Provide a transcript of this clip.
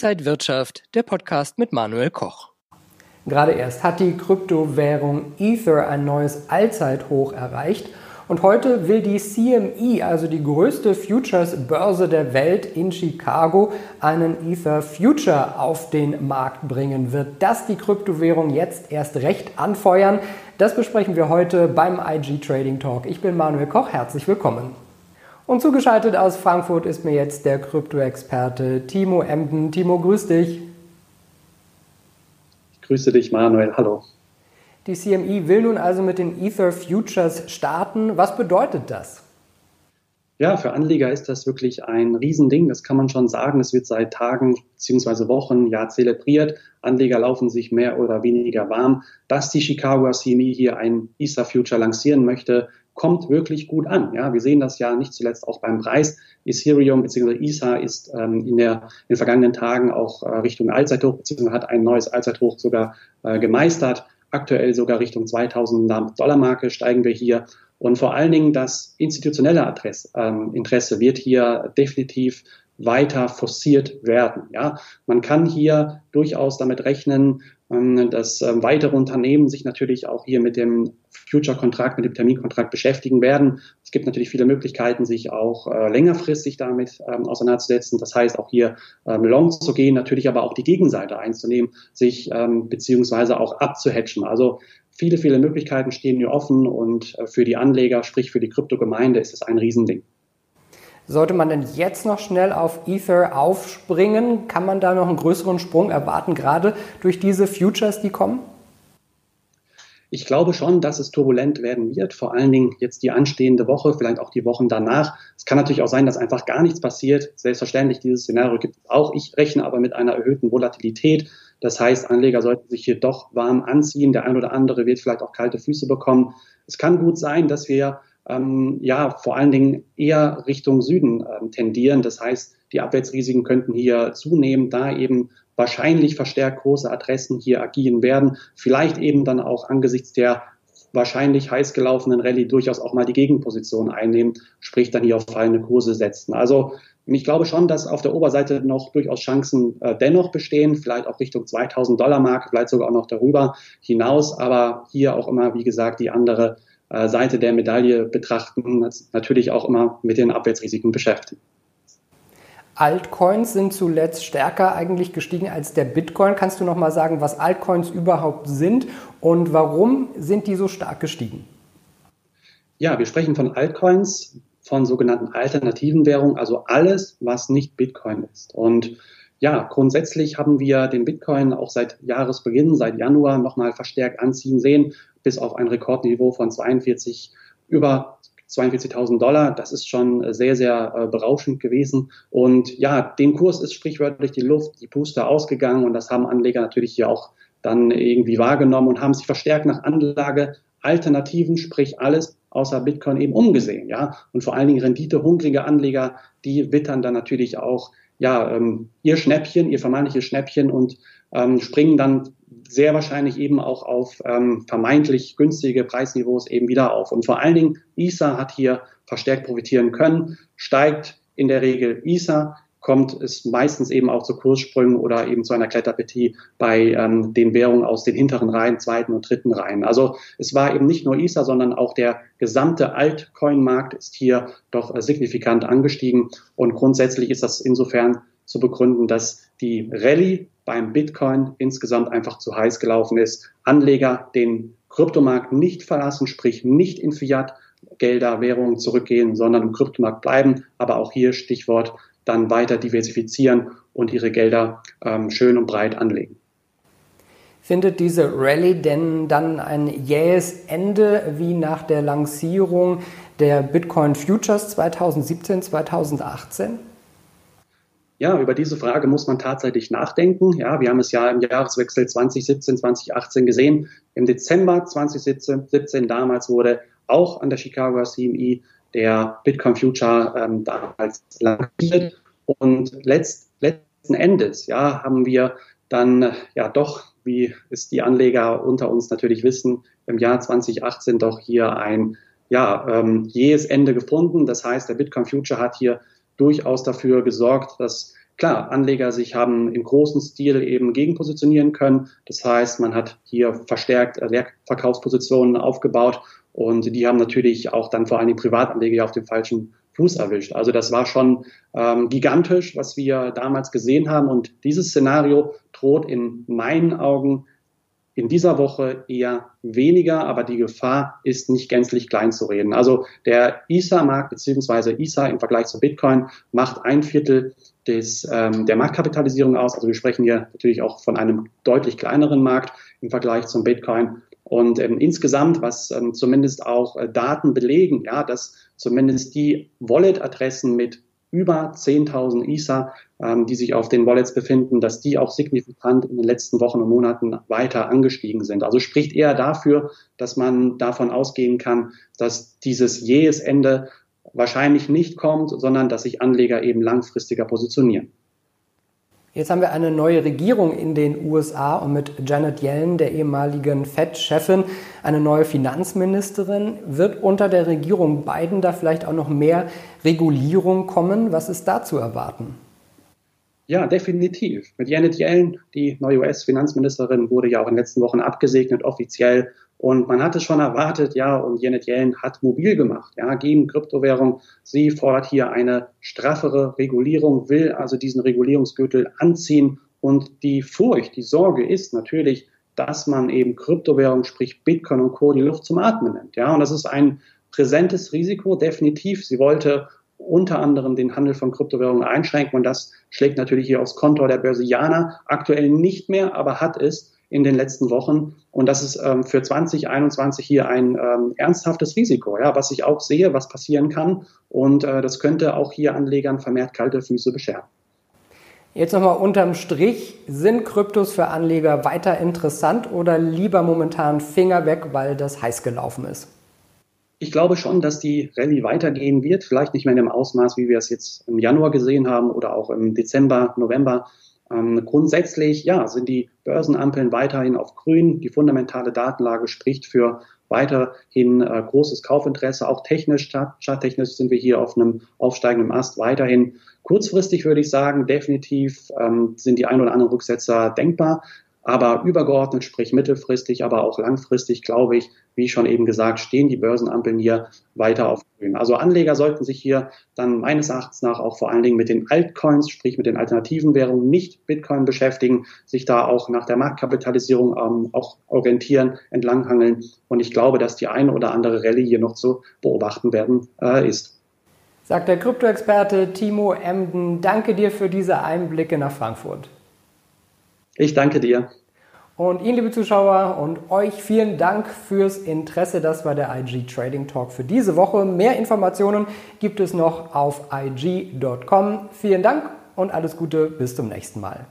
Inside Wirtschaft, der Podcast mit Manuel Koch. Gerade erst hat die Kryptowährung Ether ein neues Allzeithoch erreicht und heute will die CME, also die größte Futures-Börse der Welt in Chicago, einen Ether Future auf den Markt bringen. Wird das die Kryptowährung jetzt erst recht anfeuern? Das besprechen wir heute beim IG Trading Talk. Ich bin Manuel Koch, herzlich willkommen. Und zugeschaltet aus Frankfurt ist mir jetzt der Krypto-Experte Timo Emden. Timo, grüß dich. Ich grüße dich, Manuel. Hallo. Die CME will nun also mit den Ether Futures starten. Was bedeutet das? Ja, für Anleger ist das wirklich ein Riesending. Das kann man schon sagen. Es wird seit Tagen bzw. Wochen ja zelebriert. Anleger laufen sich mehr oder weniger warm. Dass die Chicago CME hier ein Ether Future lancieren möchte, kommt wirklich gut an. Ja, wir sehen das ja nicht zuletzt auch beim Preis. Ethereum bzw. ISA ist ähm, in, der, in den vergangenen Tagen auch äh, Richtung Allzeithoch bzw. hat ein neues Allzeithoch sogar äh, gemeistert. Aktuell sogar Richtung 2000 Dollar Marke steigen wir hier. Und vor allen Dingen das institutionelle Adress, ähm, Interesse wird hier definitiv weiter forciert werden. Ja, man kann hier durchaus damit rechnen, ähm, dass ähm, weitere Unternehmen sich natürlich auch hier mit dem Future-Kontrakt, mit dem Terminkontrakt beschäftigen werden. Es gibt natürlich viele Möglichkeiten, sich auch äh, längerfristig damit ähm, auseinanderzusetzen. Das heißt, auch hier long zu gehen, natürlich aber auch die Gegenseite einzunehmen, sich beziehungsweise auch abzuhatchen. Also viele, viele Möglichkeiten stehen hier offen und äh, für die Anleger, sprich für die Kryptogemeinde, ist es ein Riesending. Sollte man denn jetzt noch schnell auf Ether aufspringen? Kann man da noch einen größeren Sprung erwarten, gerade durch diese Futures, die kommen? Ich glaube schon, dass es turbulent werden wird, vor allen Dingen jetzt die anstehende Woche, vielleicht auch die Wochen danach. Es kann natürlich auch sein, dass einfach gar nichts passiert. Selbstverständlich, dieses Szenario gibt es auch. Ich rechne aber mit einer erhöhten Volatilität. Das heißt, Anleger sollten sich hier doch warm anziehen. Der ein oder andere wird vielleicht auch kalte Füße bekommen. Es kann gut sein, dass wir ähm, ja vor allen Dingen eher Richtung Süden ähm, tendieren. Das heißt, die Abwärtsrisiken könnten hier zunehmen, da eben wahrscheinlich verstärkt große Adressen hier agieren werden. Vielleicht eben dann auch angesichts der wahrscheinlich heiß gelaufenen Rallye durchaus auch mal die Gegenposition einnehmen, sprich dann hier auf fallende Kurse setzen. Also ich glaube schon, dass auf der Oberseite noch durchaus Chancen äh, dennoch bestehen, vielleicht auch Richtung 2000 Dollar Marke, vielleicht sogar auch noch darüber hinaus, aber hier auch immer, wie gesagt, die andere Seite der Medaille betrachten, natürlich auch immer mit den Abwärtsrisiken beschäftigen. Altcoins sind zuletzt stärker eigentlich gestiegen als der Bitcoin. Kannst du noch mal sagen, was Altcoins überhaupt sind und warum sind die so stark gestiegen? Ja, wir sprechen von Altcoins, von sogenannten alternativen Währungen, also alles, was nicht Bitcoin ist. Und ja, grundsätzlich haben wir den Bitcoin auch seit Jahresbeginn, seit Januar nochmal verstärkt anziehen sehen bis auf ein Rekordniveau von 42 über 42.000 Dollar. Das ist schon sehr, sehr äh, berauschend gewesen. Und ja, dem Kurs ist sprichwörtlich die Luft, die Puste ausgegangen. Und das haben Anleger natürlich hier auch dann irgendwie wahrgenommen und haben sich verstärkt nach Anlage Alternativen, sprich alles außer Bitcoin eben umgesehen. Ja, und vor allen Dingen renditehungrige Anleger, die wittern dann natürlich auch ja, ähm, ihr Schnäppchen, ihr vermeintliches Schnäppchen und ähm, springen dann sehr wahrscheinlich eben auch auf ähm, vermeintlich günstige Preisniveaus eben wieder auf. Und vor allen Dingen ISA hat hier verstärkt profitieren können, steigt in der Regel ISA, kommt es meistens eben auch zu Kurssprüngen oder eben zu einer Kletterpartie bei ähm, den Währungen aus den hinteren Reihen, zweiten und dritten Reihen. Also es war eben nicht nur ISA, sondern auch der gesamte Altcoin-Markt ist hier doch äh, signifikant angestiegen. Und grundsätzlich ist das insofern zu begründen, dass die Rallye beim Bitcoin insgesamt einfach zu heiß gelaufen ist. Anleger den Kryptomarkt nicht verlassen, sprich nicht in Fiat Gelder, Währungen zurückgehen, sondern im Kryptomarkt bleiben. Aber auch hier Stichwort dann weiter diversifizieren und ihre Gelder ähm, schön und breit anlegen. Findet diese Rallye denn dann ein jähes Ende wie nach der Lancierung der Bitcoin Futures 2017, 2018? Ja, über diese Frage muss man tatsächlich nachdenken. Ja, wir haben es ja im Jahreswechsel 2017, 2018 gesehen. Im Dezember 2017 damals wurde auch an der Chicago CME der Bitcoin Future ähm, damals lanciert. Und letzt, letzten Endes, ja, haben wir dann ja doch, wie es die Anleger unter uns natürlich wissen, im Jahr 2018 doch hier ein ja, ähm, jähes Ende gefunden. Das heißt, der Bitcoin Future hat hier durchaus dafür gesorgt, dass klar, Anleger sich haben im großen Stil eben gegenpositionieren können. Das heißt, man hat hier verstärkt Leerverkaufspositionen aufgebaut und die haben natürlich auch dann vor allem Privatanleger auf dem falschen Fuß erwischt. Also das war schon ähm, gigantisch, was wir damals gesehen haben. Und dieses Szenario droht in meinen Augen in dieser Woche eher weniger, aber die Gefahr ist nicht gänzlich klein zu reden. Also der ISA-Markt beziehungsweise ISA im Vergleich zu Bitcoin macht ein Viertel des, ähm, der Marktkapitalisierung aus. Also wir sprechen hier natürlich auch von einem deutlich kleineren Markt im Vergleich zum Bitcoin. Und ähm, insgesamt, was ähm, zumindest auch äh, Daten belegen, ja, dass zumindest die Wallet-Adressen mit über 10.000 ISA, ähm, die sich auf den Wallets befinden, dass die auch signifikant in den letzten Wochen und Monaten weiter angestiegen sind. Also spricht eher dafür, dass man davon ausgehen kann, dass dieses jähes Ende wahrscheinlich nicht kommt, sondern dass sich Anleger eben langfristiger positionieren. Jetzt haben wir eine neue Regierung in den USA und mit Janet Yellen, der ehemaligen Fed-Chefin, eine neue Finanzministerin. Wird unter der Regierung Biden da vielleicht auch noch mehr Regulierung kommen? Was ist da zu erwarten? Ja, definitiv. Mit Janet Yellen, die neue US-Finanzministerin, wurde ja auch in den letzten Wochen abgesegnet, offiziell. Und man hat es schon erwartet, ja, und Janet Yellen hat mobil gemacht, ja, gegen Kryptowährung. Sie fordert hier eine straffere Regulierung, will also diesen Regulierungsgürtel anziehen. Und die Furcht, die Sorge ist natürlich, dass man eben Kryptowährung, sprich Bitcoin und Co. die Luft zum Atmen nimmt. Ja, und das ist ein präsentes Risiko, definitiv. Sie wollte unter anderem den Handel von Kryptowährungen einschränken und das schlägt natürlich hier aufs Konto der Börsianer. Aktuell nicht mehr, aber hat es in den letzten Wochen. Und das ist ähm, für 2021 hier ein ähm, ernsthaftes Risiko, ja, was ich auch sehe, was passieren kann. Und äh, das könnte auch hier Anlegern vermehrt kalte Füße bescheren. Jetzt nochmal unterm Strich, sind Kryptos für Anleger weiter interessant oder lieber momentan Finger weg, weil das heiß gelaufen ist? Ich glaube schon, dass die Rallye weitergehen wird, vielleicht nicht mehr in dem Ausmaß, wie wir es jetzt im Januar gesehen haben oder auch im Dezember, November. Ähm, grundsätzlich, ja, sind die Börsenampeln weiterhin auf grün. Die fundamentale Datenlage spricht für weiterhin äh, großes Kaufinteresse. Auch technisch, charttechnisch sind wir hier auf einem aufsteigenden Ast weiterhin. Kurzfristig würde ich sagen, definitiv ähm, sind die ein oder anderen Rücksetzer denkbar. Aber übergeordnet, sprich mittelfristig, aber auch langfristig, glaube ich, wie schon eben gesagt, stehen die Börsenampeln hier weiter auf grün. Also Anleger sollten sich hier dann meines Erachtens nach auch vor allen Dingen mit den Altcoins, sprich mit den alternativen Währungen, nicht Bitcoin beschäftigen, sich da auch nach der Marktkapitalisierung ähm, auch orientieren, entlanghangeln. Und ich glaube, dass die eine oder andere Rallye hier noch zu beobachten werden äh, ist. Sagt der Kryptoexperte Timo Emden. Danke dir für diese Einblicke nach Frankfurt. Ich danke dir. Und Ihnen, liebe Zuschauer, und euch vielen Dank fürs Interesse. Das war der IG Trading Talk für diese Woche. Mehr Informationen gibt es noch auf IG.com. Vielen Dank und alles Gute. Bis zum nächsten Mal.